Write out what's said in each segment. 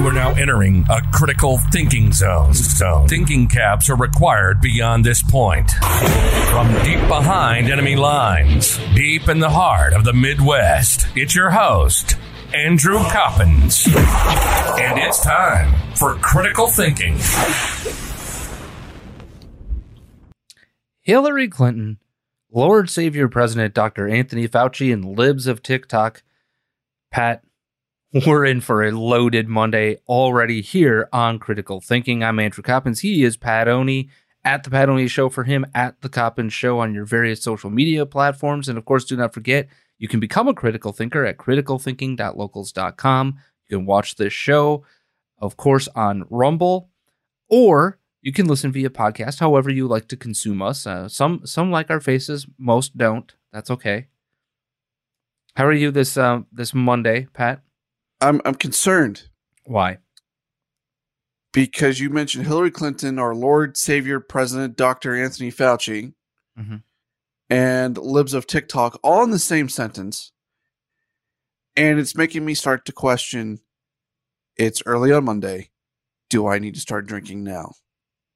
You are now entering a critical thinking zone. zone. Thinking caps are required beyond this point. From deep behind enemy lines, deep in the heart of the Midwest, it's your host, Andrew Coppins. And it's time for critical thinking. Hillary Clinton, Lord Savior President Dr. Anthony Fauci, and libs of TikTok, Pat, we're in for a loaded Monday already here on Critical Thinking. I'm Andrew Coppins. He is Pat Oney at the Pat Oney Show for him at the Coppins Show on your various social media platforms. And of course, do not forget, you can become a critical thinker at criticalthinking.locals.com. You can watch this show, of course, on Rumble, or you can listen via podcast, however you like to consume us. Uh, some some like our faces, most don't. That's okay. How are you this uh, this Monday, Pat? I'm I'm concerned Why? because you mentioned Hillary Clinton, our Lord Savior President Dr. Anthony Fauci, Mhm. and libs of TikTok all in the same sentence, and it's making me start to question. It's early on Monday. Do I need to start drinking now?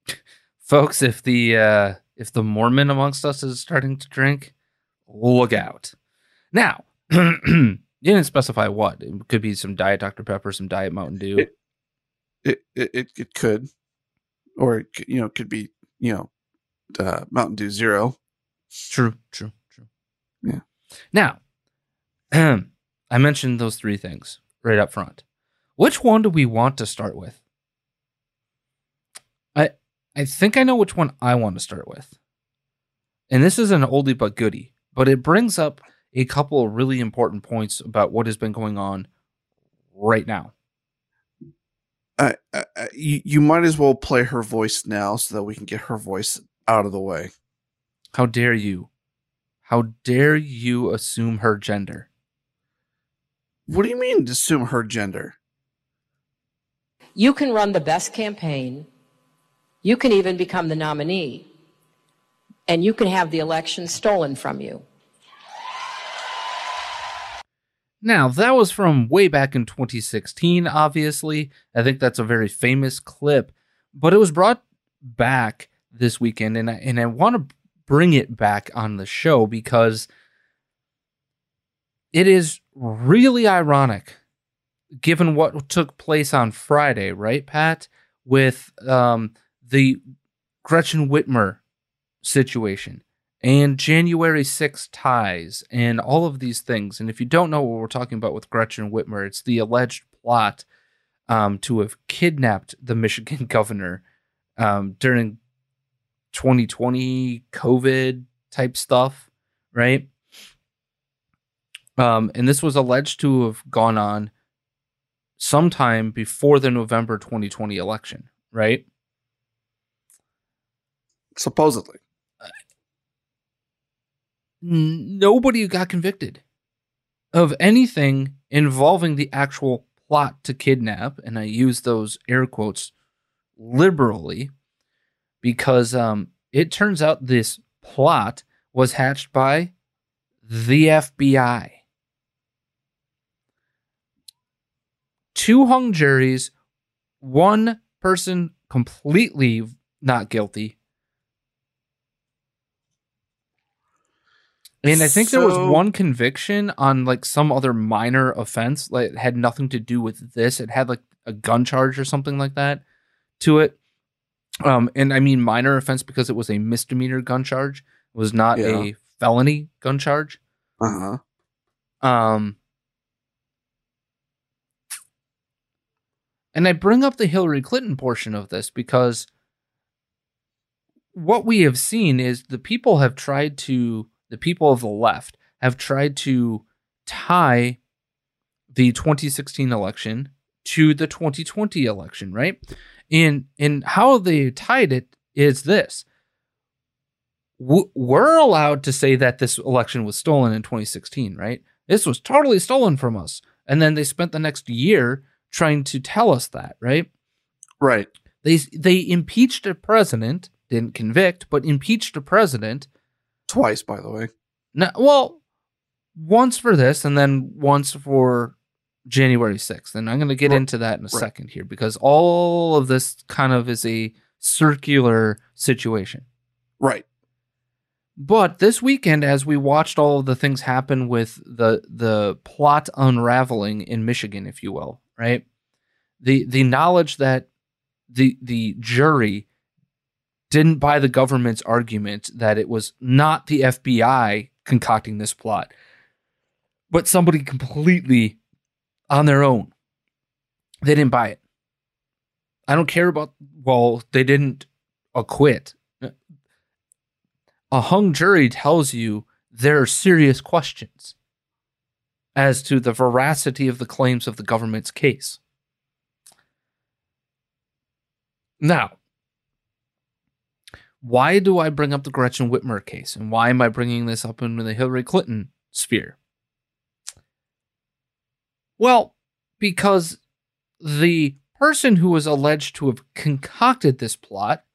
Folks, if the uh, if the Mormon amongst us is starting to drink, look out. Now, you didn't specify what. It could be some Diet Dr. Pepper, some Diet Mountain Dew. It- It it it, it could, or it, could- you know, could be you know, uh, Mountain Dew Zero. True, true, true. Yeah. Now, I mentioned those three things right up front. Which one do we want to start with? I I think I know which one I want to start with. And this is an oldie but goodie, but it brings up a couple of really important points about what has been going on right now. I, I, I- you, you might as well play her voice now so that we can get her voice out of the way. How dare you? How dare you assume her gender? What do you mean assume her gender? You can run the best campaign. You can even become the nominee. And you can have the election stolen from you. Now, that was from way back in 2016, obviously. I think that's a very famous clip, but it was brought back this weekend, and I, and I want to bring it back on the show because it is really ironic given what took place on Friday, right, Pat? With um, the Gretchen Whitmer situation and January 6 ties and all of these things. And if you don't know what we're talking about with Gretchen Whitmer, it's the alleged plot um, to have kidnapped the Michigan governor um, during 2020 COVID type stuff, right? Um, and this was alleged to have gone on sometime before the November 2020 election, right? Supposedly. Nobody got convicted of anything involving the actual plot to kidnap, and I use those air quotes liberally because um, it turns out this plot was hatched by the FBI. Two hung juries, one person completely not guilty. And I think there was one conviction on like some other minor offense, like it had nothing to do with this. It had like a gun charge or something like that to it. Um, and I mean minor offense because it was a misdemeanor gun charge. It was not Yeah. a felony gun charge. Uh huh. Um, and I bring up the Hillary Clinton portion of this because what we have seen is the people have tried to, the people of the left have tried to tie the 2016 election to the 2020 election, right? And and how they tied it is this: we're allowed to say that this election was stolen in 2016, right? This was totally stolen from us, and then they spent the next year trying to tell us that, right? Right. They they impeached a president, didn't convict, but impeached a president. Twice, by the way. No, well, once for this, and then once for January 6th. And I'm going to get Right. into that in a Right. second here because all of this kind of is a circular situation. Right. But this weekend, as we watched all of the things happen with the the plot unraveling in Michigan, if you will, right? The the knowledge that the the jury didn't buy the government's argument that it was not the FBI concocting this plot, but somebody completely on their own. They didn't buy it. I don't care about well, they didn't acquit a hung jury tells you there are serious questions as to the veracity of the claims of the government's case. Now, why do I bring up the Gretchen Whitmer case and why am I bringing this up in the Hillary Clinton sphere? Well, because the person who was alleged to have concocted this plot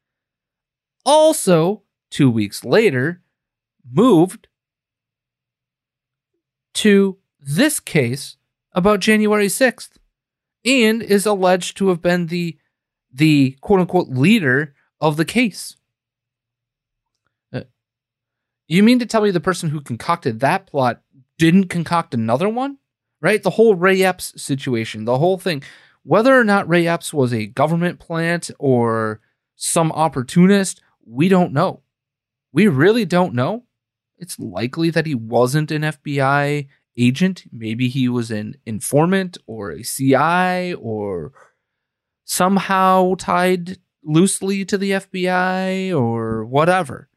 also two weeks later, moved to this case about January 6th and is alleged to have been the the quote unquote leader of the case. You mean to tell me the person who concocted that plot didn't concoct another one? Right? The whole Ray Epps situation, the whole thing. Whether or not Ray Epps was a government plant or some opportunist, we don't know. We really don't know. It's likely that he wasn't an FBI agent. Maybe he was an informant or a CI or somehow tied loosely to the FBI or whatever.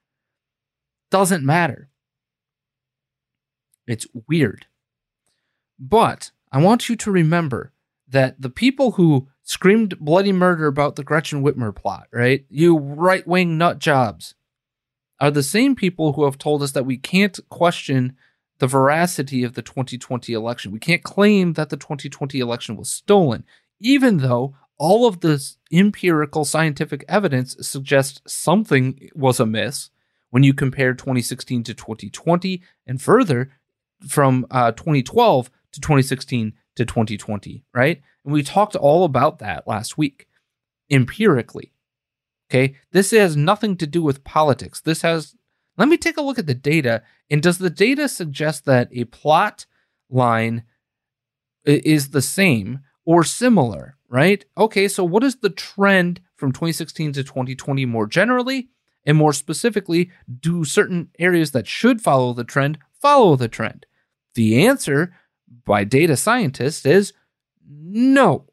Doesn't matter. It's weird. But I want you to remember that the people who screamed bloody murder about the Gretchen Whitmer plot, right? You right wing nut jobs are the same people who have told us that we can't question the veracity of the 2020 election. We can't claim that the 2020 election was stolen, even though all of this empirical scientific evidence suggests something was amiss when you compare 2016 to 2020 and further from uh, 2012 to 2016 to 2020, right? And we talked all about that last week empirically. Okay. This has nothing to do with politics. This has, let me take a look at the data. And does the data suggest that a plot line is the same or similar, right? Okay. So, what is the trend from 2016 to 2020 more generally? And more specifically, do certain areas that should follow the trend follow the trend? The answer by data scientists is no.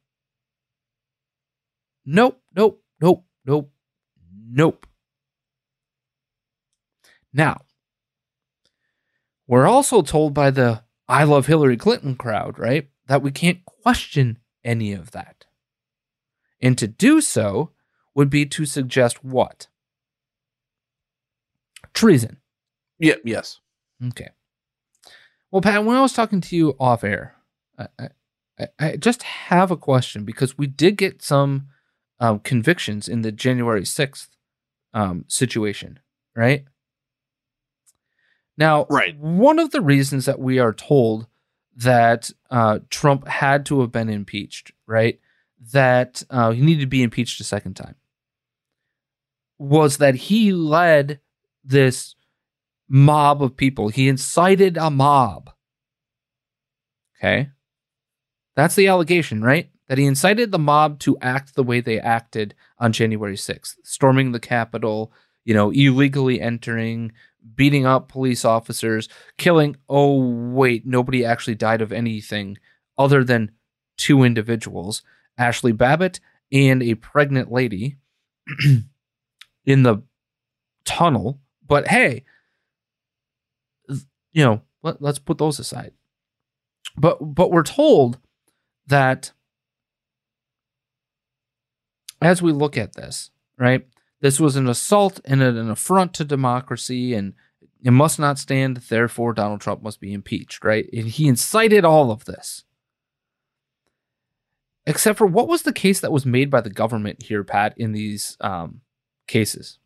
Nope, nope, nope, nope, nope. Now, we're also told by the I love Hillary Clinton crowd, right, that we can't question any of that. And to do so would be to suggest what? Treason. Yeah. Yes. Okay. Well, Pat, when I was talking to you off air, I, I, I just have a question because we did get some um, convictions in the January 6th um, situation, right? Now, Right. one of the reasons that we are told that uh, Trump had to have been impeached, right? That uh, he needed to be impeached a second time was that he led this mob of people. He incited a mob. Okay. That's the allegation, right? That he incited the mob to act the way they acted on January 6th, storming the Capitol, you know, illegally entering, beating up police officers, killing. Oh, wait, nobody actually died of anything other than two individuals Ashli Babbitt and a pregnant lady in the tunnel. But hey, you know, let, let's put those aside. But but we're told that as we look at this, right? This was an assault and an affront to democracy, and it must not stand. Therefore, Donald Trump must be impeached, right? And he incited all of this. Except for what was the case that was made by the government here, Pat, in these um, cases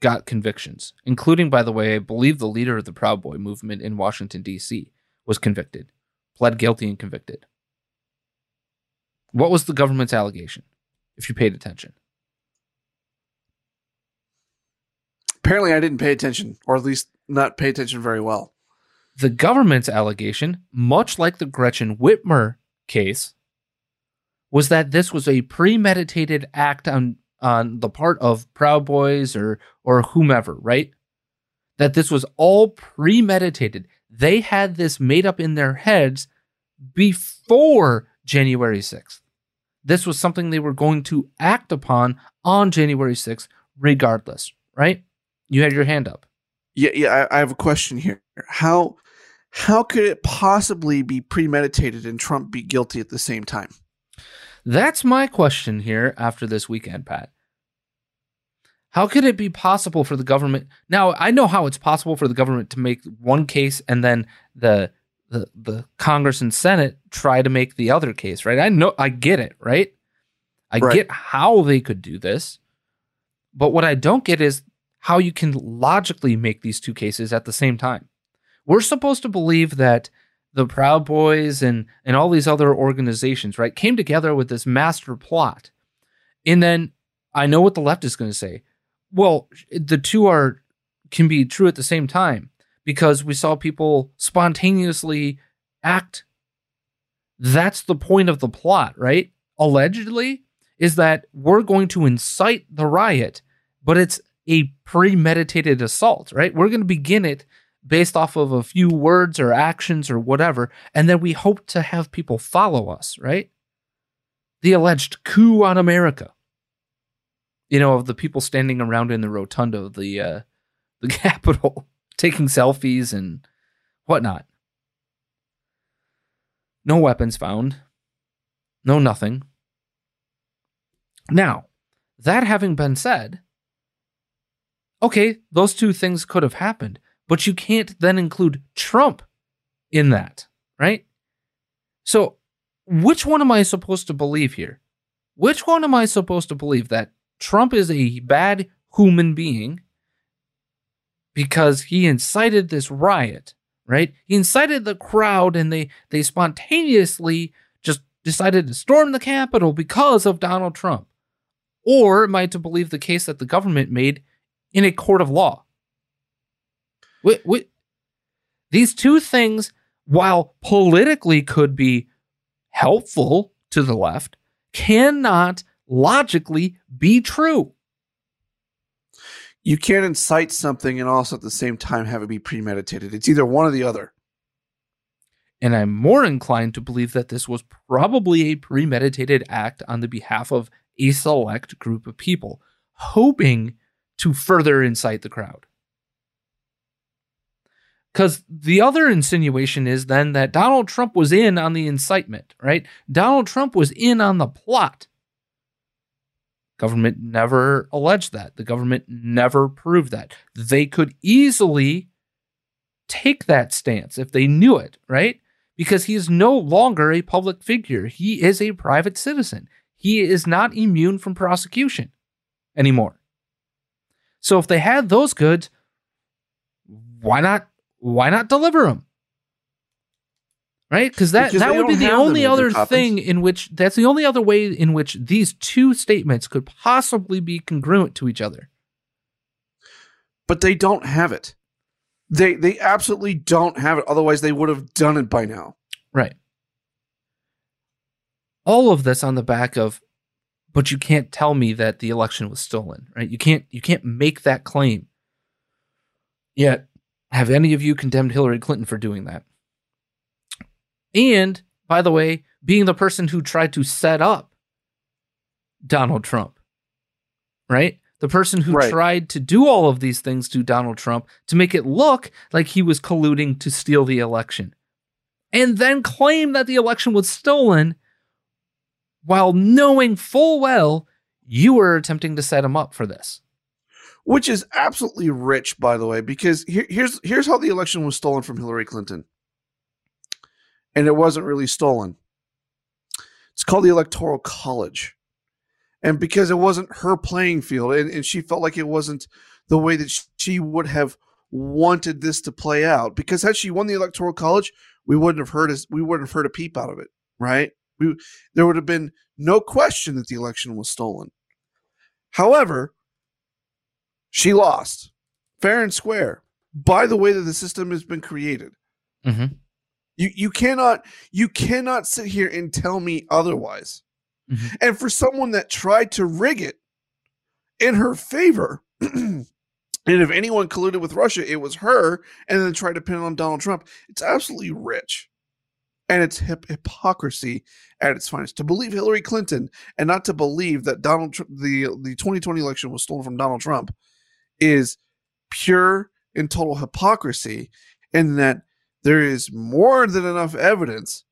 got convictions, including, by the way, I believe the leader of the Proud Boy movement in Washington, D.C., was convicted, pled guilty and convicted. What was the government's allegation, if you paid attention? Apparently, I didn't pay attention, or at least not pay attention very well. The government's allegation, much like the Gretchen Whitmer case, was that this was a premeditated act on on the part of Proud Boys or or whomever, right? That this was all premeditated. They had this made up in their heads before January 6th. This was something they were going to act upon on January 6th, regardless, right? You had your hand up. Yeah, yeah. I, I have a question here. How how could it possibly be premeditated and Trump be guilty at the same time? That's my question here after this weekend, Pat. How could it be possible for the government? Now, I know how it's possible for the government to make one case and then the the the Congress and Senate try to make the other case, right? I know I get it, right? I Right. get how they could do this. But what I don't get is how you can logically make these two cases at the same time. We're supposed to believe that the Proud Boys and and all these other organizations, right, came together with this master plot. And then I know what the left is going to say. Well, the two are can be true at the same time because we saw people spontaneously act. That's the point of the plot, right? Allegedly, is that we're going to incite the riot, but it's a premeditated assault, right? We're going to begin it based off of a few words or actions or whatever, and then we hope to have people follow us, right? The alleged coup on America. You know, of the people standing around in the rotunda of the uh, the Capitol, taking selfies and whatnot. No weapons found. No nothing. Now, that having been said, okay, those two things could have happened, but you can't then include Trump in that, right? So, which one am I supposed to believe here? Which one am I supposed to believe that Trump is a bad human being because he incited this riot, right? He incited the crowd and they they spontaneously just decided to storm the Capitol because of Donald Trump. Or am I to believe the case that the government made in a court of law? Wait, wait. These two things, while politically could be helpful to the left, cannot logically be true. You can't incite something and also at the same time have it be premeditated. It's either one or the other. And I'm more inclined to believe that this was probably a premeditated act on the behalf of a select group of people, hoping to further incite the crowd. Because the other insinuation is then that Donald Trump was in on the incitement, right? Donald Trump was in on the plot. Government never alleged that. The government never proved that. They could easily take that stance if they knew it, right? Because he is no longer a public figure. He is a private citizen. He is not immune from prosecution anymore. So if they had those goods, why not why not deliver them? Right? Because that Because that would be the only other thing in which that's the only other way in which these two statements could possibly be congruent to each other. But they don't have it. They they absolutely don't have it. Otherwise, they would have done it by now. Right. All of this on the back of but you can't tell me that the election was stolen, right? You can't you can't make that claim. Yet have any of you condemned Hillary Clinton for doing that? And by the way, being the person who tried to set up Donald Trump, right? The person who Right. tried to do all of these things to Donald Trump to make it look like he was colluding to steal the election and then claim that the election was stolen while knowing full well you were attempting to set him up for this. Which is absolutely rich, by the way, because here, here's here's how the election was stolen from Hillary Clinton, and it wasn't really stolen. It's called the Electoral College, and because it wasn't her playing field, and, and she felt like it wasn't the way that she would have wanted this to play out. Because had she won the Electoral College, we wouldn't have heard us, we wouldn't have heard a peep out of it, right? We, there would have been no question that the election was stolen. However, she lost fair and square by the way that the system has been created. Mm-hmm. You you cannot you cannot sit here and tell me otherwise. Mhm. And for someone that tried to rig it in her favor, and if anyone colluded with Russia, it was her, and then tried to pin it on Donald Trump. It's absolutely rich. And it's hip- hypocrisy at its finest. To believe Hillary Clinton and not to believe that Donald Tr- the the 2020 election was stolen from Donald Trump is pure and total hypocrisy in that there is more than enough evidence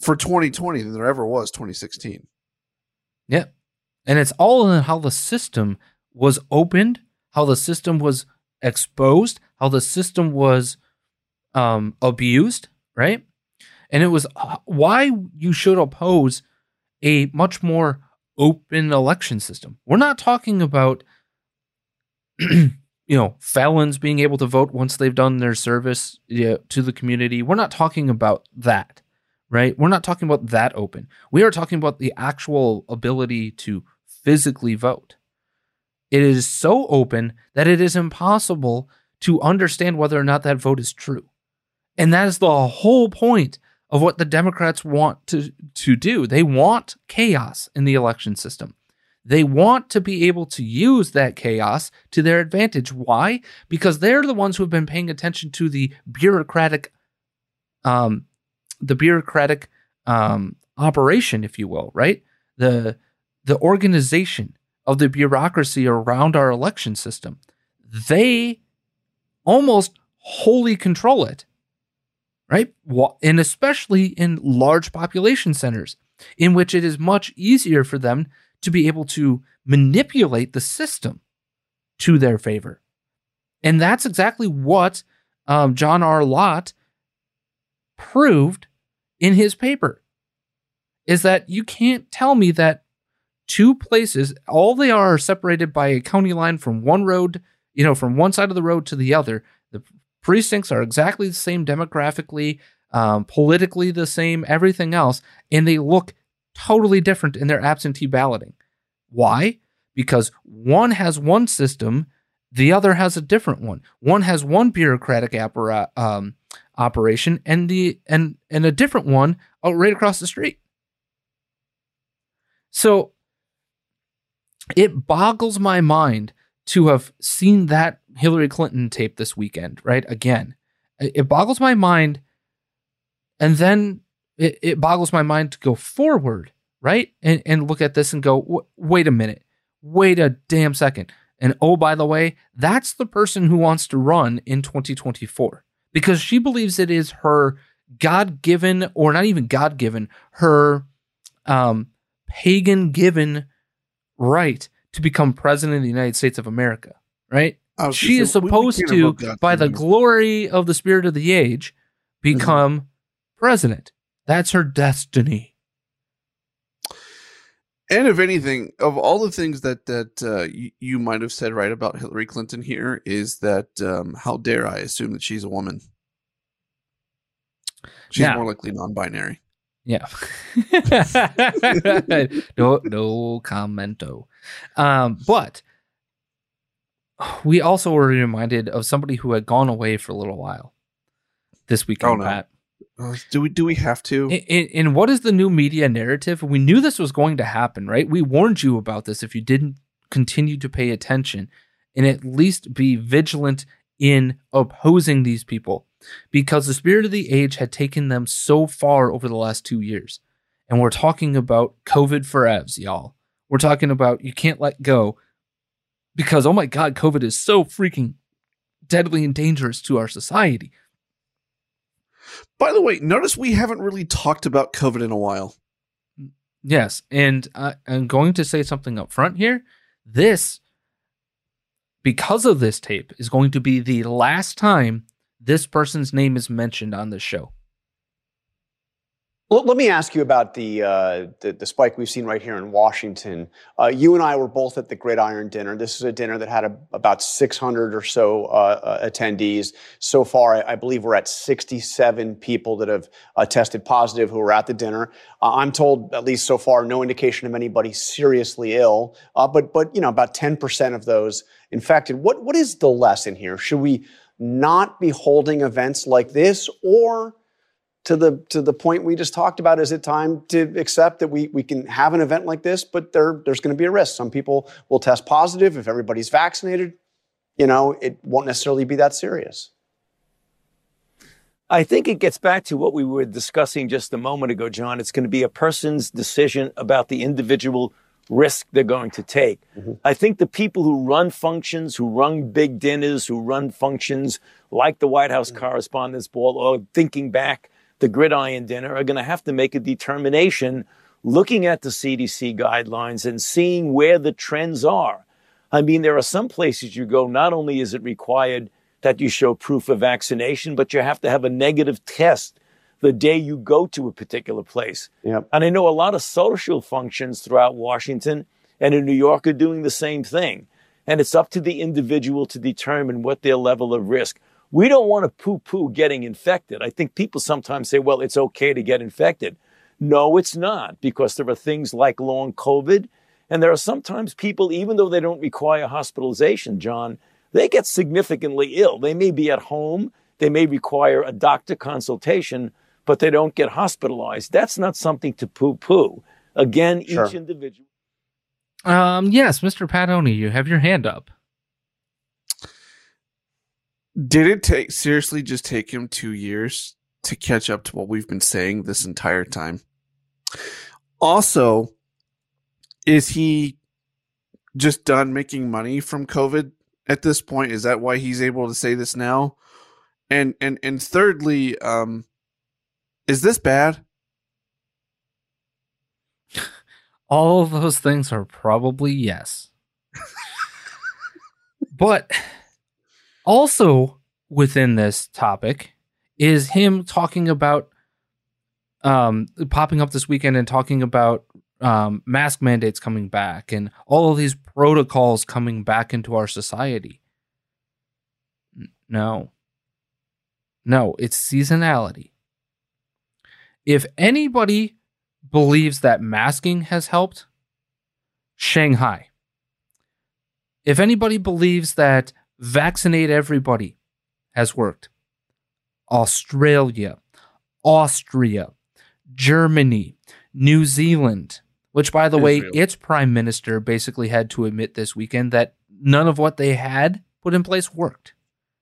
for 2020 than there ever was 2016. Yeah. And it's all in how the system was opened, how the system was exposed, how the system was um, abused, right? And it was uh, why you should oppose a much more open election system. We're not talking about, you know, felons being able to vote once they've done their service you know, to the community. We're not talking about that, right? We're not talking about that open. We are talking about the actual ability to physically vote. It is so open that it is impossible to understand whether or not that vote is true. And that is the whole point of what the Democrats want to, to do. They want chaos in the election system. They want to be able to use that chaos to their advantage. Why? Because they're the ones who have been paying attention to the bureaucratic, um, the bureaucratic um, operation, if you will, right? The the organization of the bureaucracy around our election system. They almost wholly control it, right? And especially in large population centers, in which it is much easier for them to be able to manipulate the system to their favor. And that's exactly what um, John R. Lott proved in his paper is that you can't tell me that two places, all they are, are separated by a county line from one road, you know, from one side of the road to the other. The precincts are exactly the same demographically, um, politically the same, everything else, and they look totally different in their absentee balloting. Why? Because one has one system, the other has a different one. One has one bureaucratic appara- um, operation, and the and and a different one uh, right across the street. So it boggles my mind to have seen that Hillary Clinton tape this weekend, right? Again, it boggles my mind. And then it, it boggles my mind to go forward, right? And, and look at this and go, wait a minute, wait a damn second. And oh, by the way, that's the person who wants to run in 2024 because she believes it is her God given, or not even God given, her um, pagan given right to become president of the United States of America, right? I She is say, we- we supposed to, by the glory of the spirit of the age, become president. That's her destiny. And if anything, of all the things that that uh, you, you might have said right about Hillary Clinton here is that um, how dare I assume that she's a woman? She's Yeah. more likely non-binary. Yeah. no, no commento. Um, but we also were reminded of somebody who had gone away for a little while this weekend, Oh, no. Pat. Uh, do we do we have to? And what is the new media narrative? We knew this was going to happen, right? We warned you about this if you didn't continue to pay attention and at least be vigilant in opposing these people because the spirit of the age had taken them so far over the last two years. And we're talking about COVID for evs, y'all. We're talking about you can't let go because, oh my God, COVID is so freaking deadly and dangerous to our society. By the way, notice we haven't really talked about COVID in a while. Yes, and I, I'm going to say something up front here. This, because of this tape, is going to be the last time this person's name is mentioned on this show. Let me ask you about the, uh, the the spike we've seen right here in Washington. Uh, you and I were both at the Gridiron dinner. This is a dinner that had a, about 600 or so uh, uh, attendees. So far, I, I believe we're at 67 people that have uh, tested positive who were at the dinner. Uh, I'm told, at least so far, no indication of anybody seriously ill. But but you know, about 10% of those infected. What what is the lesson here? Should we not be holding events like this, or to the to the point we just talked about is it time to accept that we we can have an event like this but there there's going to be a risk. Some people will test positive. If everybody's vaccinated you know it won't necessarily be that serious. I think it gets back to what we were discussing just a moment ago, John. It's going to be a person's decision about the individual risk they're going to take. Mm-hmm. I think the people who run functions, who run big dinners, who run functions like the White House mm. Correspondents' Ball or thinking back the gridiron dinner are going to have to make a determination looking at the CDC guidelines and seeing where the trends are. I mean, there are some places you go, not only is it required that you show proof of vaccination, but you have to have a negative test the day you go to a particular place. Yep. And I know a lot of social functions throughout Washington and in New York are doing the same thing. And it's up to the individual to determine what their level of risk. We don't want to poo poo getting infected. I think people sometimes say, well, it's okay to get infected. No, it's not, because there are things like long COVID. And there are sometimes people, even though they don't require hospitalization, John, they get significantly ill. They may be at home, they may require a doctor consultation, but they don't get hospitalized. That's not something to poo poo. Again, Sure. each individual. Um, yes, Mr. Patoni, you have your hand up. Did it take seriously just take him two years to catch up to what we've been saying this entire time? Also, is he just done making money from COVID at this point? Is that why he's able to say this now? And and and thirdly, um, is this bad? All of those things are probably yes. but also within this topic is him talking about um popping up this weekend and talking about um mask mandates coming back and all of these protocols coming back into our society. No. No, it's seasonality. If anybody believes that masking has helped, Shanghai. If anybody believes that vaccinate everybody has worked, Australia, Austria, Germany, New Zealand, which by the way, its prime minister basically had to admit this weekend that none of what they had put in place worked,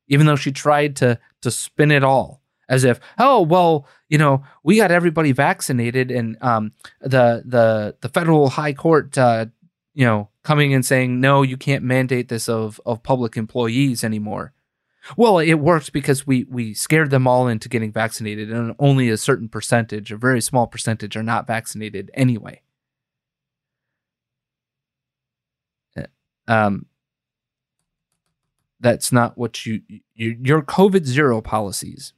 even though she tried to to spin it all as if, oh well, you know, we got everybody vaccinated, and um, the the the federal high court, uh, you know, coming and saying no, you can't mandate this of of public employees anymore. Well, it worked because we we scared them all into getting vaccinated, and only a certain percentage, a very small percentage, are not vaccinated anyway. Uh, Um, that's not what you, you your COVID zero policies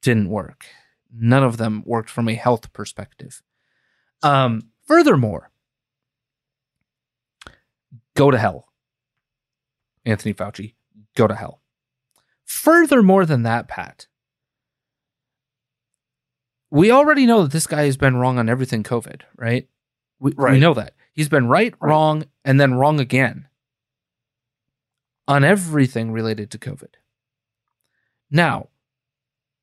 didn't work. None of them worked from a health perspective. Um, furthermore, go to hell. Anthony Fauci, go to hell. Furthermore than that, Pat, we already know that this guy has been wrong on everything COVID, right? We, we know that. He's been right, wrong, and then wrong again on everything related to COVID. Now,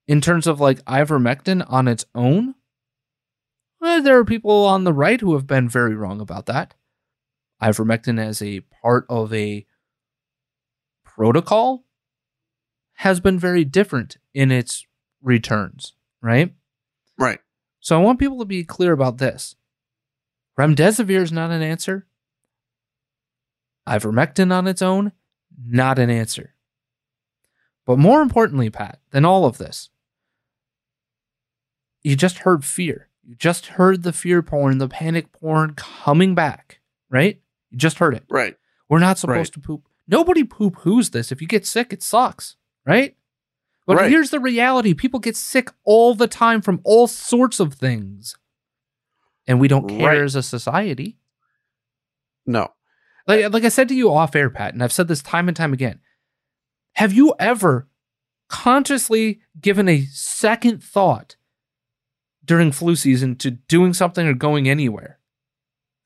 in terms of like ivermectin on its own, eh, there are people on the right who have been very wrong about that. Ivermectin as a part of a protocol has been very different in its returns, right? Right. So I want people to be clear about this. Remdesivir is not an answer. Ivermectin on its own, not an answer. But more importantly, Pat, than all of this, you just heard fear. You just heard the fear porn, the panic porn coming back, right? You just heard it. Right. We're not supposed Right. to poop. Nobody poop who's this. If you get sick, it sucks, right? But Right. here's the reality people get sick all the time from all sorts of things. And we don't care Right. as a society. No. Like, like I said to you off air, Pat, and I've said this time and time again. Have you ever consciously given a second thought during flu season to doing something or going anywhere?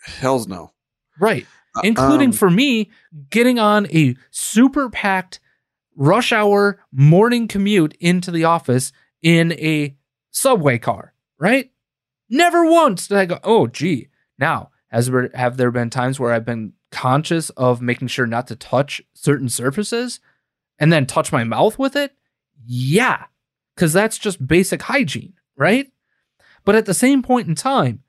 Hell's no. Right. Uh, Including um, for me, getting on a super packed rush hour morning commute into the office in a subway car, right? Never once did I go, oh, gee. Now, has there, have there been times where I've been conscious of making sure not to touch certain surfaces and then touch my mouth with it? Yeah, because that's just basic hygiene, right? But at the same point in time,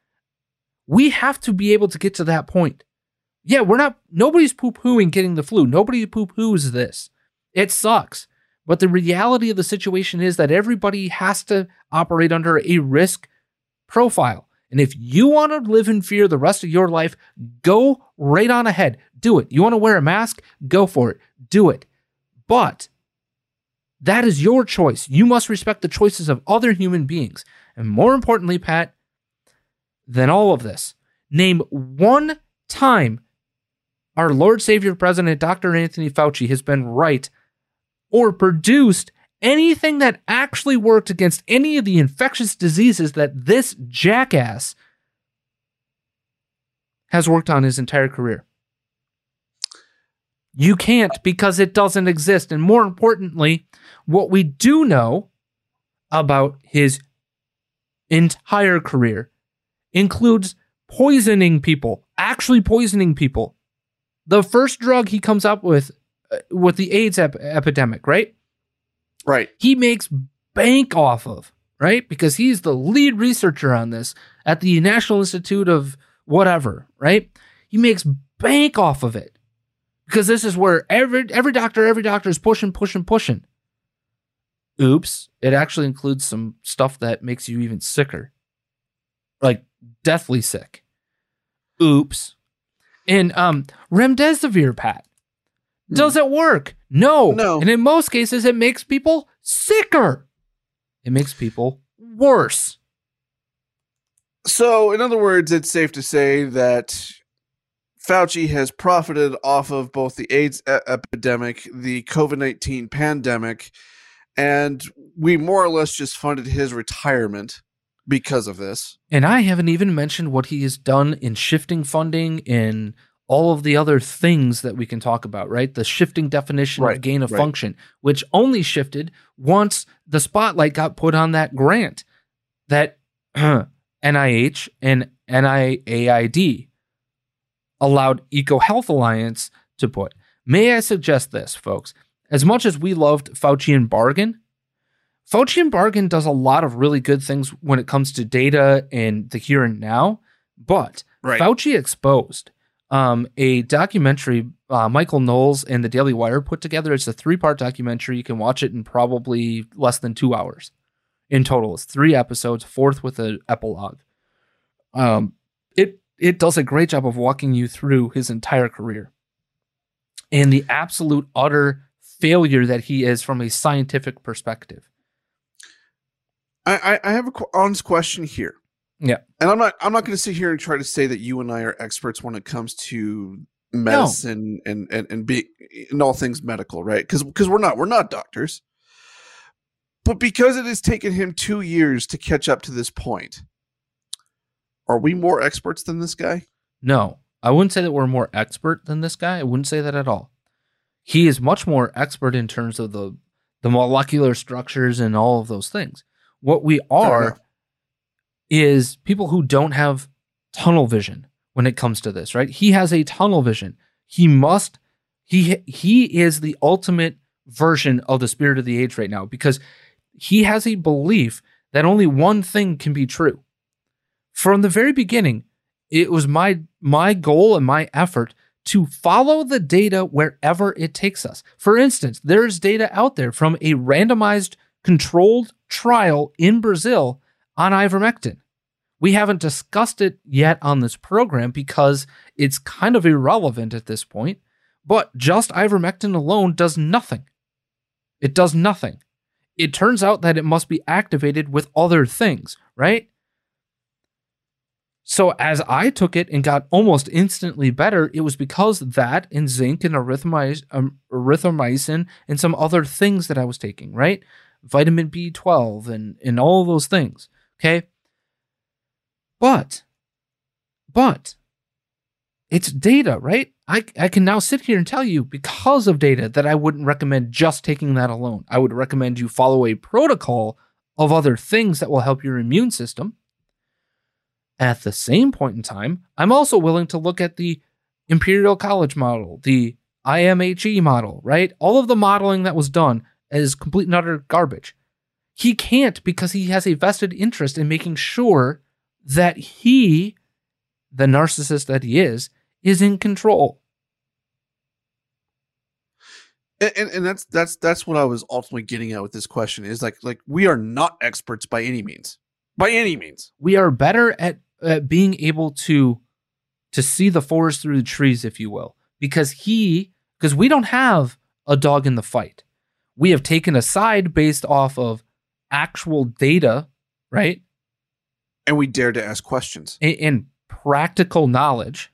we have to be able to get to that point. Yeah, we're not, nobody's poo pooing getting the flu. Nobody poo poos this. It sucks. But the reality of the situation is that everybody has to operate under a risk profile. And if you want to live in fear the rest of your life, go right on ahead. Do it. You want to wear a mask? Go for it. Do it. But that is your choice. You must respect the choices of other human beings. And more importantly, Pat, than all of this, name one time our Lord Savior President Dr. Anthony Fauci has been right or produced anything that actually worked against any of the infectious diseases that this jackass has worked on his entire career. You can't because it doesn't exist. And more importantly, what we do know about his entire career includes poisoning people, actually poisoning people. The first drug he comes up with uh, with the AIDS ep- epidemic, right? Right. He makes bank off of, right? Because he's the lead researcher on this at the National Institute of whatever, right? He makes bank off of it. Because this is where every every doctor, every doctor is pushing, pushing, pushing. Oops, it actually includes some stuff that makes you even sicker. Like deathly sick. Oops. And um remdesivir pat. Does it work? No. No. And in most cases it makes people sicker. It makes people worse. So, in other words, it's safe to say that Fauci has profited off of both the AIDS e- epidemic, the COVID 19 pandemic, and we more or less just funded his retirement because of this. And I haven't even mentioned what he has done in shifting funding in all of the other things that we can talk about, right? The shifting definition Right, of gain of right. function, which only shifted once the spotlight got put on that grant that NIH and NIAID allowed EcoHealth Alliance to put. May I suggest this, folks? As much as we loved Fauci and Bargain, Fauci and Bargain does a lot of really good things when it comes to data and the here and now, but Right. Fauci Exposed, um, a documentary uh, Michael Knowles and the Daily Wire put together. It's a three part documentary. You can watch it in probably less than two hours in total. It's three episodes, fourth with an epilogue. Um, it it does a great job of walking you through his entire career and the absolute utter failure that he is from a scientific perspective. I, I, I have a honest question here. Yeah. And I'm not I'm not going to sit here and try to say that you and I are experts when it comes to medicine and and and be in all things medical, right? Because because we're not we're not doctors, but because it has taken him two years to catch up to this point, are we more experts than this guy? No, I wouldn't say that we're more expert than this guy. I wouldn't say that at all. He is much more expert in terms of the the molecular structures and all of those things. What we are is people who don't have tunnel vision when it comes to this, right? He has a tunnel vision. He must he he is the ultimate version of the spirit of the age right now because he has a belief that only one thing can be true. From the very beginning, it was my my goal and my effort to follow the data wherever it takes us. For instance, there's data out there from a randomized controlled trial in Brazil on ivermectin. We haven't discussed it yet on this program because it's kind of irrelevant at this point, but just ivermectin alone does nothing. It does nothing. It turns out that it must be activated with other things, right? So as I took it and got almost instantly better, it was because that and zinc and erythromycin, um, erythromycin and some other things that I was taking, right? Vitamin B12 and and all those things. Okay. But, but it's data, right? I, I can now sit here and tell you because of data that I wouldn't recommend just taking that alone. I would recommend you follow a protocol of other things that will help your immune system. At the same point in time, I'm also willing to look at the Imperial College model, the IMHE model, right? All of the modeling that was done is complete and utter garbage. He can't because he has a vested interest in making sure that he, the narcissist that he is, is in control. And, and, and that's that's that's what I was ultimately getting at with this question is like like we are not experts by any means, by any means. We are better at, at being able to to see the forest through the trees, if you will, because he because we don't have a dog in the fight. We have taken a side based off of actual data, right? And we dare to ask questions. And, and practical knowledge,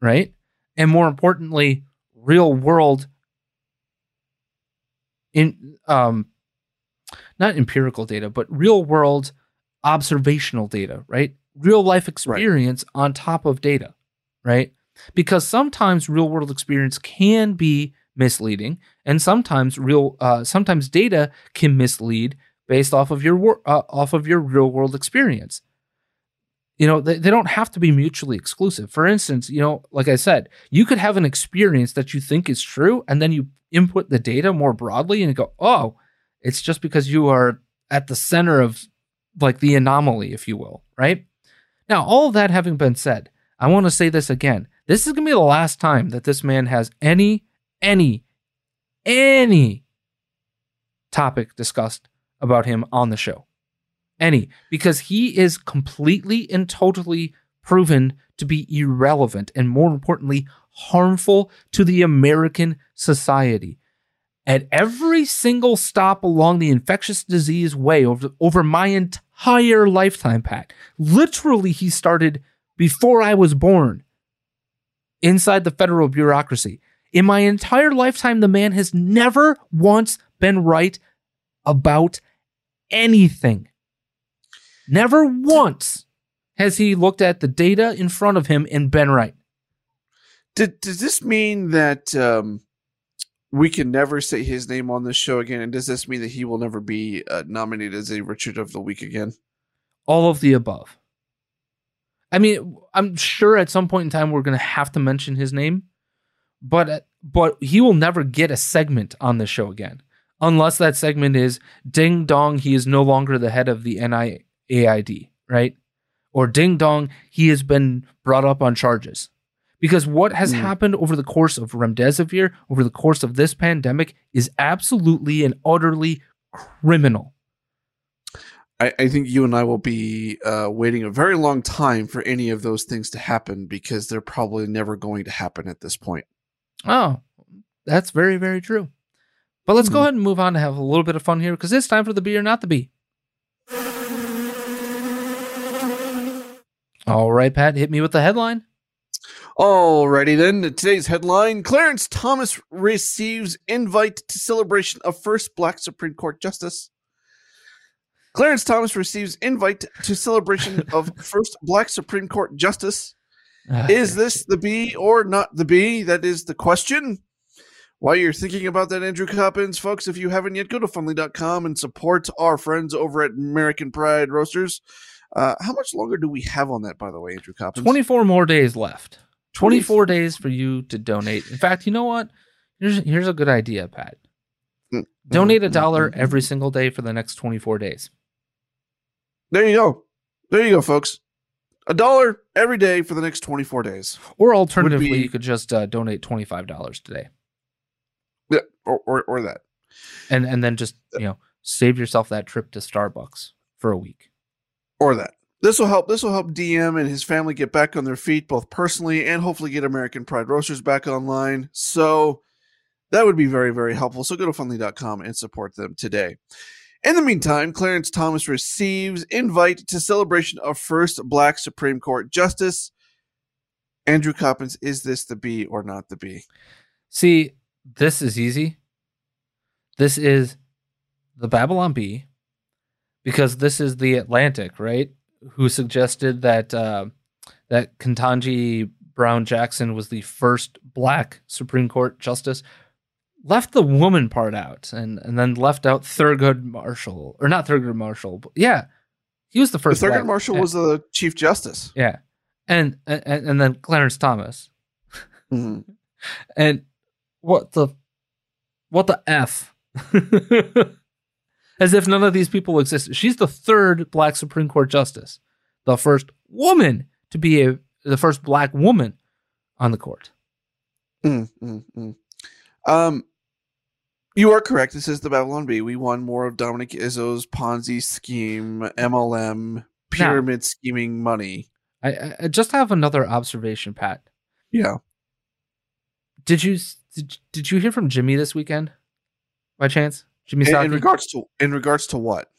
right? And more importantly, real world in um not empirical data, but real world observational data, right? Real life experience on top of data, right? Because sometimes real world experience can be misleading, and sometimes real uh, sometimes data can mislead based off of your wor- uh, off of your real world experience. You know, they, they don't have to be mutually exclusive. For instance, you know, like I said, you could have an experience that you think is true, and then you input the data more broadly and you go, oh, it's just because you are at the center of like the anomaly, if you will, right? Now, all that having been said, I want to say this again. This is going to be the last time that this man has any, any, any topic discussed about him on the show. Any, because he is completely and totally proven to be irrelevant and more importantly, harmful to the American society. At every single stop along the infectious disease way over, over my entire lifetime, Pat, literally, he started before I was born inside the federal bureaucracy. In my entire lifetime, the man has never once been right about anything. Never once has he looked at the data in front of him and been right. Did, does this mean that um, we can never say his name on this show again? And does this mean that he will never be uh, nominated as a Richard of the Week again? All of the above. I mean, I'm sure at some point in time we're going to have to mention his name, but but he will never get a segment on the show again, unless that segment is ding dong. He is no longer the head of the NIAID, right? Or ding dong. He has been brought up on charges. Because what has Mm. happened over the course of remdesivir, over the course of this pandemic, is absolutely and utterly criminal. I, I think you and I will be uh, waiting a very long time for any of those things to happen because they're probably never going to happen at this point. Oh, that's very, very true. But let's go Mhm. ahead and move on to have a little bit of fun here because it's time for the bee or not the bee. All right, Pat, hit me with the headline. Alrighty then. Today's headline: Clarence Thomas receives invite to celebration of first Black Supreme Court justice. Clarence Thomas receives invite to celebration of first Black Supreme Court justice. Is this the B or not the B? That is the question. While you're thinking about that, Andrew Coppins, folks, if you haven't yet, go to fundly.com and support our friends over at American Pride Roasters. Uh, how much longer do we have on that, by the way, Andrew Coppins? 24 more days left. 24 days for you to donate. In fact, you know what? Here's here's a good idea, Pat. Mm, Donate a mhm, dollar mhm, every single day for the next 24 days. There you go. There you go, folks. A dollar every day for the next 24 days. Or alternatively, be- you could just uh, donate $25 today. Yeah, or, or, or that. And and then just, you know, save yourself that trip to Starbucks for a week. Or that. This will help. This will help DM and his family get back on their feet, both personally and hopefully get American Pride Roasters back online. So that would be very, very helpful. So go to fundly.com and support them today. In the meantime, Clarence Thomas receives invite to celebration of first Black Supreme Court justice. Andrew Coppins, is this the B or not the B? See, this is easy. This is the Babylon Bee because this is the Atlantic, right? Who suggested that uh, that Ketanji Brown Jackson was the first black Supreme Court justice. Left the woman part out and, and then left out Thurgood Marshall or not Thurgood Marshall. But yeah, he was the first. Thurgood black- Marshall yeah, was the Chief Justice. yeah, and, and and then Clarence Thomas. Mhm. And what the what the F? As if none of these people exist. She's the third black Supreme Court justice, the first woman to be a the first black woman on the court. Mm, mm, mm. Um, you are correct. This is the Babylon Bee. We won more of Dominic Izzo's Ponzi scheme, MLM, pyramid scheming money. I, I- just have another observation, Pat. Yeah. Did you did, did you hear from Jimmy this weekend? By chance, Jimmy In, in regards to in regards to what?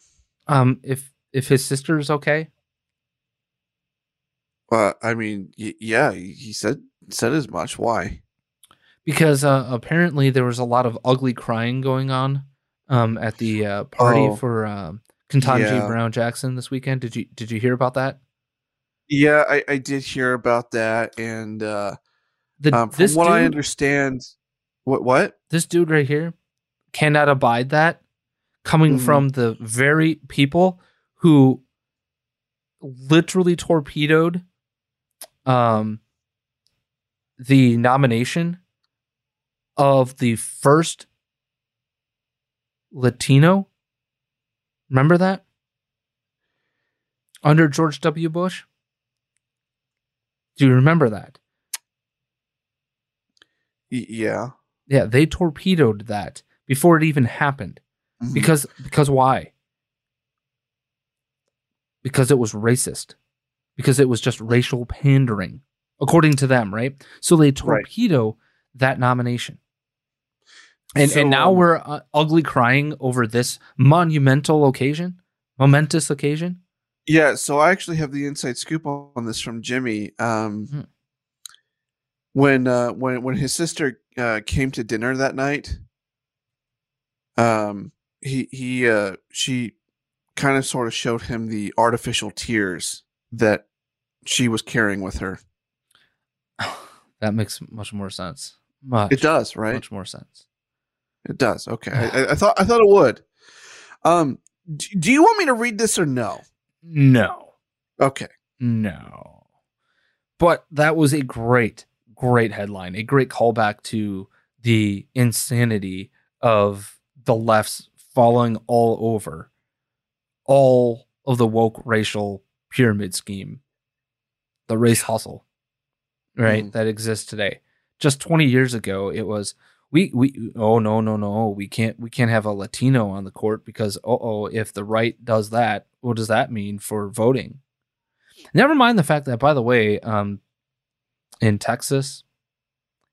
um, if if his sister is okay. Uh, I mean, y- yeah, he said said as much. Why? Because uh, apparently there was a lot of ugly crying going on um, at the uh, party Oh. for um, Yeah. Brown Jackson this weekend. Did you did you hear about that? Yeah, I, I did hear about that, and uh, The, um, from this what I dude- understand, what what? This dude right here cannot abide that coming Mhm. from the very people who literally torpedoed um, the nomination of the first Latino. Remember that? Under George W. Bush? Do you remember that? Yeah. Yeah, they torpedoed that before it even happened. Mhm. Because because why? Because it was racist. Because it was just racial pandering, according to them, right? So they torpedo that nomination. And So, and now um, we're uh, ugly crying over this monumental occasion, momentous occasion. Yeah, so I actually have the inside scoop on on this from Jimmy. Um, Hmm. When uh, when when his sister uh, came to dinner that night, um, he he uh, she kind of sort of showed him the artificial tears that she was carrying with her. That makes much more sense. Much, It does, right? Much more sense. It does. Okay, I, I- thought I thought it would. Um, d- do you want me to read this or no? No. Okay. No. But that was a great, great headline, a great callback to the insanity of the left's falling all over all of the woke racial pyramid scheme, the race hustle, right, Mhm. that exists today. Just 20 years ago, it was we we oh no no no we can't we can't have a Latino on the court because oh oh if the right does that what does that mean for voting? Never mind the fact that by the way, um, in Texas,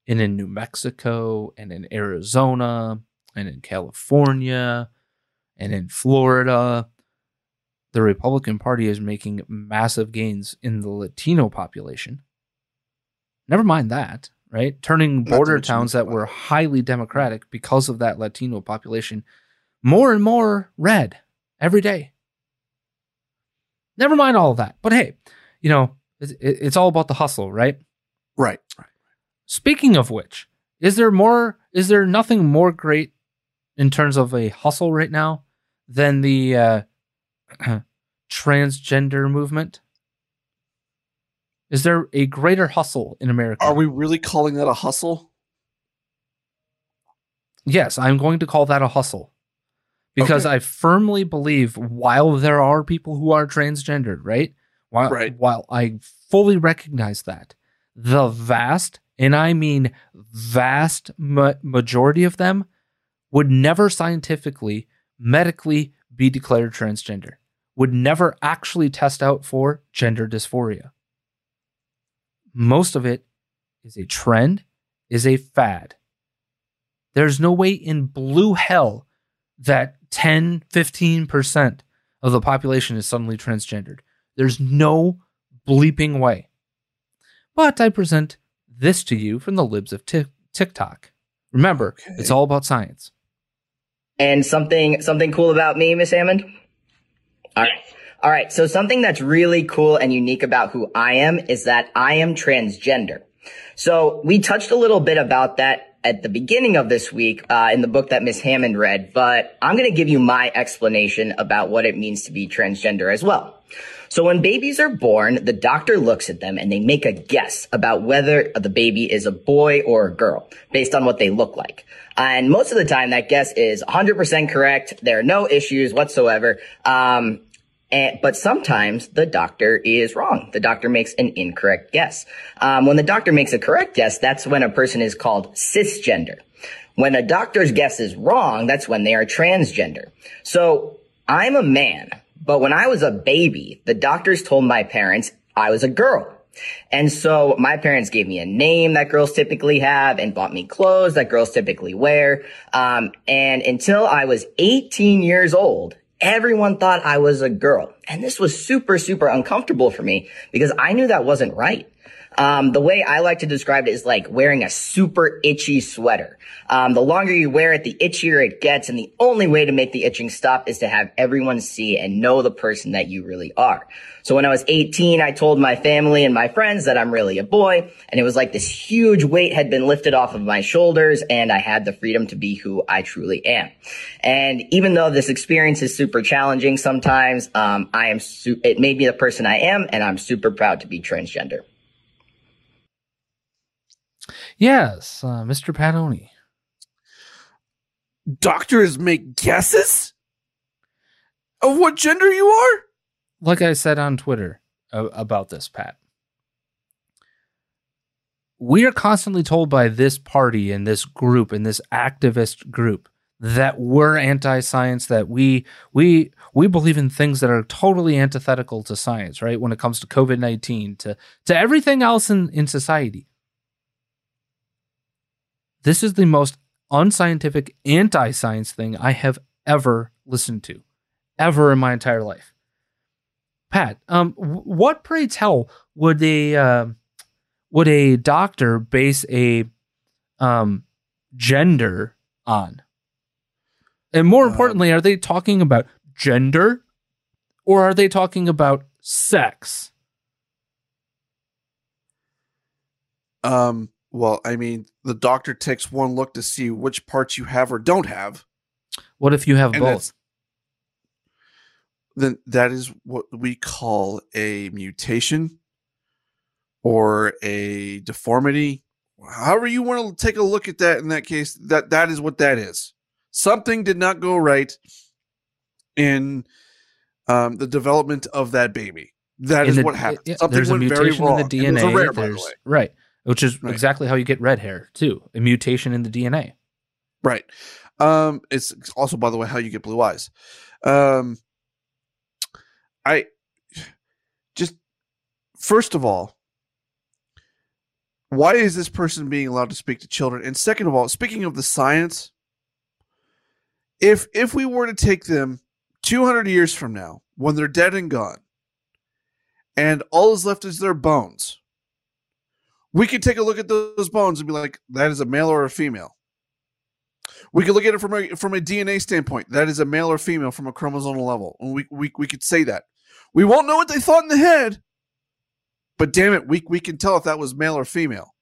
and in New Mexico, and in Arizona, and in California, and in Florida, the Republican Party is making massive gains in the Latino population. Never mind that, right? Turning border towns that were highly democratic because of that Latino population more and more red every day. Never mind all of that. But hey, you know, it's, it's all about the hustle, right? Right. Speaking of which, is there more? Is there nothing more great in terms of a hustle right now than the uh, transgender movement? Is there a greater hustle in America? Are we really calling that a hustle? Yes, I'm going to call that a hustle because Okay. I firmly believe while there are people who are transgendered, right? While, Right. while I fully recognize that, the vast, and I mean vast ma- majority of them would never scientifically, medically be declared transgender, would never actually test out for gender dysphoria. Most of it is a trend, is a fad. There's no way in blue hell that 10, 15% of the population is suddenly transgendered. There's no bleeping way. But I present this to you from the libs of Tik TikTok. Remember, it's all about science. And something something cool about me, Miss Hammond? All right. All right. So something that's really cool and unique about who I am is that I am transgender. So we touched a little bit about that at the beginning of this week uh, in the book that Miss Hammond read, but I'm going to give you my explanation about what it means to be transgender as well. So when babies are born, the doctor looks at them and they make a guess about whether the baby is a boy or a girl based on what they look like. And most of the time that guess is 100% correct. There are no issues whatsoever. Um, and, but sometimes the doctor is wrong. The doctor makes an incorrect guess. Um, when the doctor makes a correct guess, that's when a person is called cisgender. When a doctor's guess is wrong, that's when they are transgender. So I'm a man, but when I was a baby, the doctors told my parents I was a girl. And so my parents gave me a name that girls typically have and bought me clothes that girls typically wear. Um, and until I was 18 years old, everyone thought I was a girl. And this was super, super uncomfortable for me because I knew that wasn't right. Um, the way I like to describe it is like wearing a super itchy sweater. Um, the longer you wear it, the itchier it gets. And the only way to make the itching stop is to have everyone see and know the person that you really are. So when I was 18, I told my family and my friends that I'm really a boy. And it was like this huge weight had been lifted off of my shoulders and I had the freedom to be who I truly am. And even though this experience is super challenging sometimes, um, I am, su- it made me the person I am and I'm super proud to be transgender. Yes, uh, Mr. Padoni. Doctors make guesses of what gender you are? Like I said on Twitter uh, about this, Pat. We are constantly told by this party and this group and this activist group that we're anti-science that we we we believe in things that are totally antithetical to science right when it comes to covid-19 to to everything else in in society this is the most unscientific anti-science thing i have ever listened to ever in my entire life pat um what pray tell would a uh, would a doctor base a um gender on and more importantly, are they talking about gender or are they talking about sex? Um, well, I mean, the doctor takes one look to see which parts you have or don't have. What if you have both? Then that is what we call a mutation or a deformity. However you want to take a look at that in that case, that that is what that is. Something did not go right in um, the development of that baby. That In is the- what happened. Something went very wrong. in the And it was a rare, by the way. Right. Which is Right. exactly how you get red hair, too. A mutation in the DNA. Right. Um, it's also, by the way, how you get blue eyes. Um, I just first of all, why is this person being allowed to speak to children? And second of all, speaking of the science, if if we were to take them 200 years from now, when they're dead and gone, and all is left is their bones, We could take a look at those bones and be like, that is a male or a female. We could look at it from a from a DNA standpoint. That is a male or female from a chromosomal level. And we we we could say that. We won't know what they thought in the head, but damn it, we we can tell if that was male or female.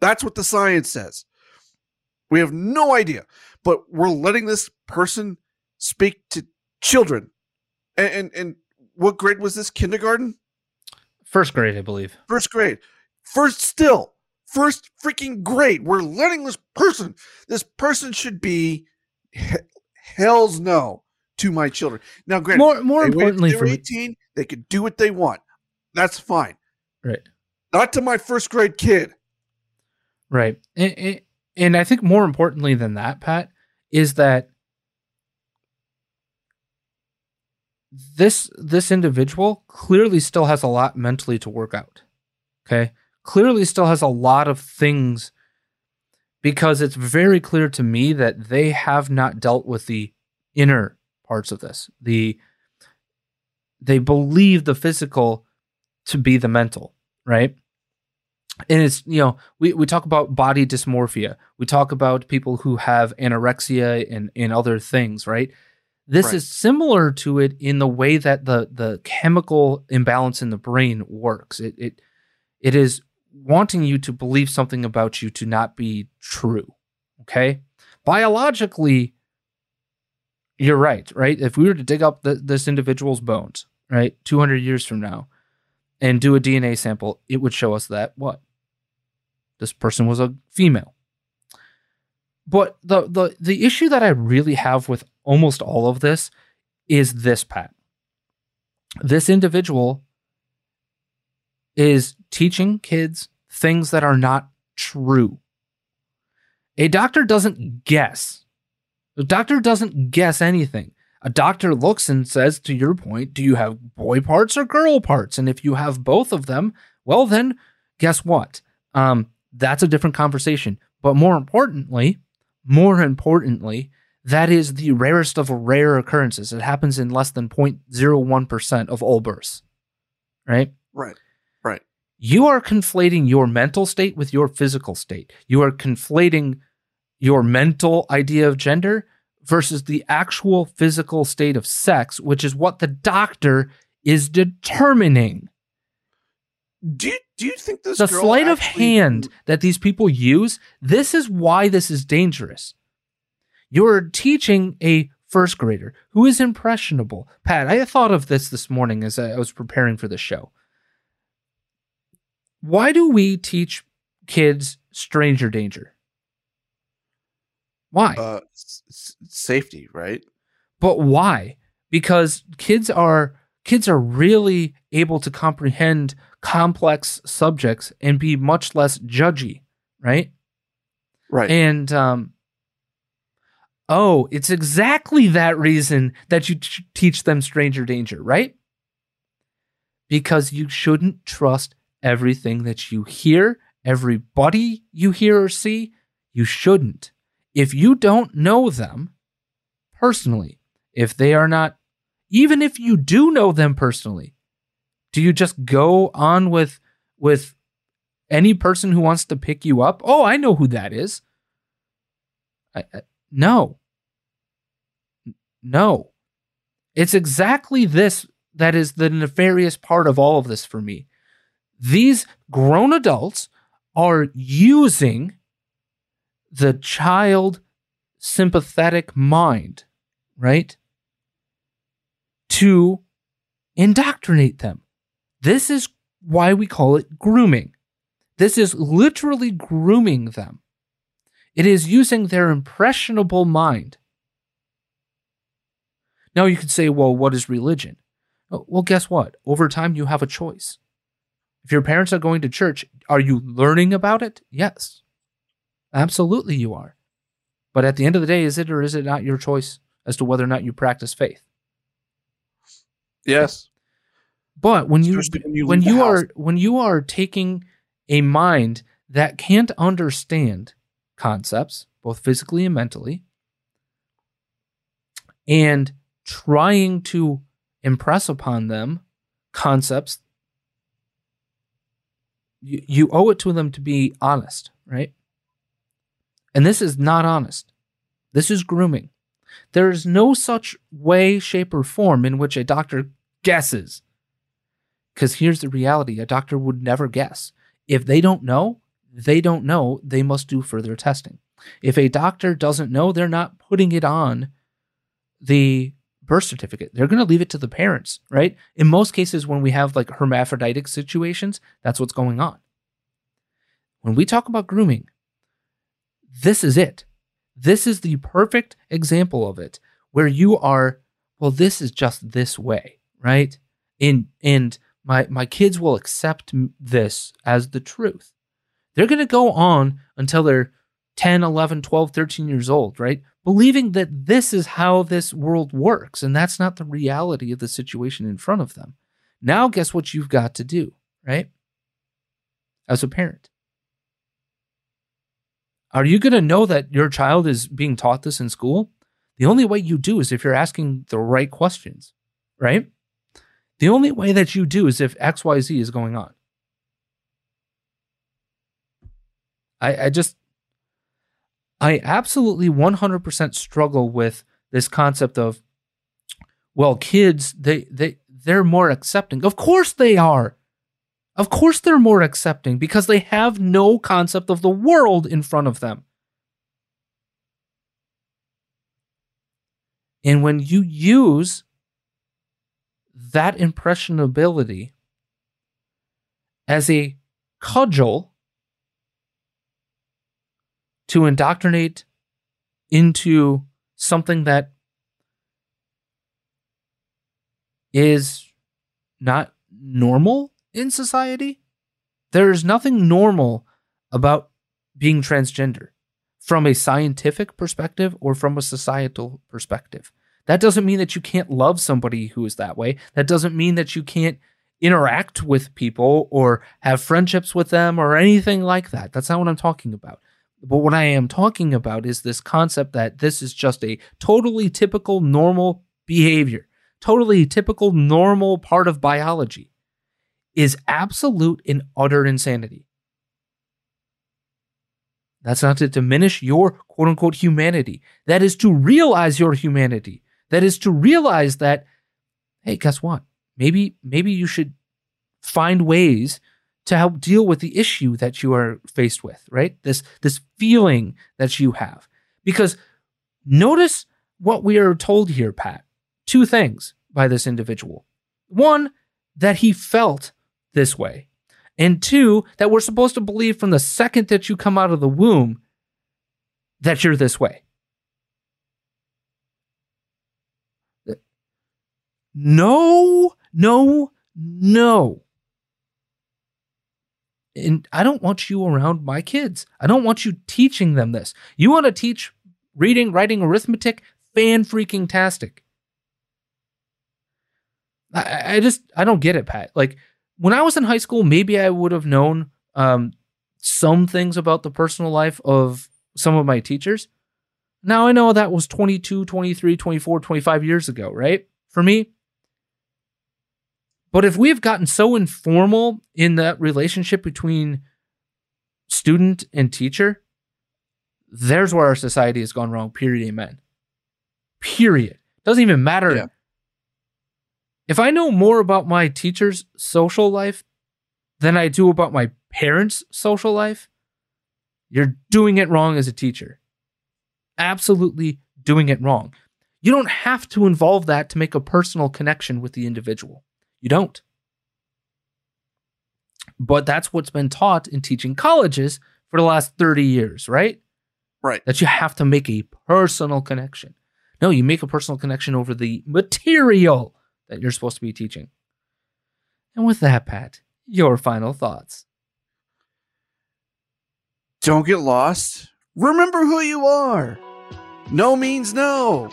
That's what the science says. We have no idea, but we're letting this person speak to children. And and, and what grade was this? Kindergarten? First grade, I believe. First grade. First still. First freaking grade. We're letting this person, this person should be he- hell's no to my children. Now, granted, More- more importantly for they're me- 18, they could do what they want. That's fine. Right. Not to my first grade kid. Right. And, and- and I think more importantly than that, Pat, is that this this individual clearly still has a lot mentally to work out. Okay? Clearly still has a lot of things because it's very clear to me that they have not dealt with the inner parts of this. The they believe the physical to be the mental, right? and it's you know we, we talk about body dysmorphia we talk about people who have anorexia and, and other things right this Right. is similar to it in the way that the the chemical imbalance in the brain works it it it is wanting you to believe something about you to not be true okay biologically you're right right if we were to dig up the, this individual's bones right 200 years from now and do a DNA sample, it would show us that what? This person was a female. But the the the issue that I really have with almost all of this is this, Pat. This individual is teaching kids things that are not true. A doctor doesn't guess. A doctor doesn't guess anything. A doctor looks and says, to your point, do you have boy parts or girl parts? And if you have both of them, well, then guess what? Um, that's a different conversation. But more importantly, more importantly, that is the rarest of rare occurrences. It happens in less than 0.01% of all births, right? Right. You are conflating your mental state with your physical state. You are conflating your mental idea of gender versus the actual physical state of sex, which is what the doctor is determining. Do you, do you think this the sleight of hand that these people use, this is why this is dangerous. You're teaching a first grader who is impressionable. Pat, I thought of this this morning as I was preparing for the show. Why do we teach kids stranger danger? Why? uh, s- safety, right? But why? Because kids are kids are really able to comprehend complex subjects and be much less judgy, right? Right. And um oh, it's exactly that reason that you t- teach them stranger danger, right? Because you shouldn't trust everything that you hear, everybody you hear or see, you shouldn't. If you don't know them personally, if they are not even if you do know them personally, do you just go on with with any person who wants to pick you up? Oh, I know who that is. I, I, no. No. It's exactly this that is the nefarious part of all of this for me. These grown adults are using the child sympathetic mind, right? To indoctrinate them. This is why we call it grooming. This is literally grooming them. It is using their impressionable mind. Now you could say, well, what is religion? Well, guess what? Over time, you have a choice. If your parents are going to church, are you learning about it? Yes. Absolutely, you are. But at the end of the day, is it or is it not your choice as to whether or not you practice faith? Yes. But when you when you when you are when you are taking a mind that can't understand concepts, both physically and mentally, and trying to impress upon them concepts you, you owe it to them to be honest, right? And this is not honest. This is grooming. There is no such way, shape, or form in which a doctor guesses. Because here's the reality a doctor would never guess. If they don't know, they don't know. They must do further testing. If a doctor doesn't know, they're not putting it on the birth certificate. They're going to leave it to the parents, right? In most cases, when we have like hermaphroditic situations, that's what's going on. When we talk about grooming, this is it. This is the perfect example of it where you are, well, this is just this way, right? And, and my, my kids will accept this as the truth. They're going to go on until they're 10, 11, 12, 13 years old, right? Believing that this is how this world works. And that's not the reality of the situation in front of them. Now, guess what you've got to do, right? As a parent. Are you going to know that your child is being taught this in school? The only way you do is if you're asking the right questions, right? The only way that you do is if XYZ is going on. I, I just, I absolutely 100% struggle with this concept of, well, kids, they, they, they're more accepting. Of course they are. Of course, they're more accepting because they have no concept of the world in front of them. And when you use that impressionability as a cudgel to indoctrinate into something that is not normal in society. There is nothing normal about being transgender from a scientific perspective or from a societal perspective. That doesn't mean that you can't love somebody who is that way. That doesn't mean that you can't interact with people or have friendships with them or anything like that. That's not what I'm talking about. But what I am talking about is this concept that this is just a totally typical normal behavior, totally typical normal part of biology is absolute and utter insanity. That's not to diminish your quote unquote humanity. That is to realize your humanity. That is to realize that, hey, guess what? Maybe, maybe you should find ways to help deal with the issue that you are faced with, right? This, this feeling that you have. Because notice what we are told here, Pat. Two things by this individual. One, that he felt this way. And two, that we're supposed to believe from the second that you come out of the womb that you're this way. No, no, no. And I don't want you around my kids. I don't want you teaching them this. You want to teach reading, writing, arithmetic? Fan freaking tastic. I, I just, I don't get it, Pat. Like, when I was in high school, maybe I would have known um, some things about the personal life of some of my teachers. Now I know that was 22, 23, 24, 25 years ago, right? For me. But if we've gotten so informal in that relationship between student and teacher, there's where our society has gone wrong. Period. Amen. Period. Doesn't even matter yeah. If I know more about my teacher's social life than I do about my parents' social life, you're doing it wrong as a teacher. Absolutely doing it wrong. You don't have to involve that to make a personal connection with the individual. You don't. But that's what's been taught in teaching colleges for the last 30 years, right? Right. That you have to make a personal connection. No, you make a personal connection over the material that you're supposed to be teaching. And with that, Pat, your final thoughts. Don't get lost. Remember who you are. No means no.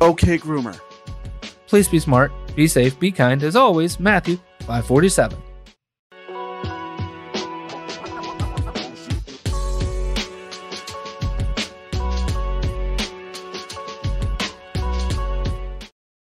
Okay, groomer. Please be smart, be safe, be kind. As always, Matthew 547.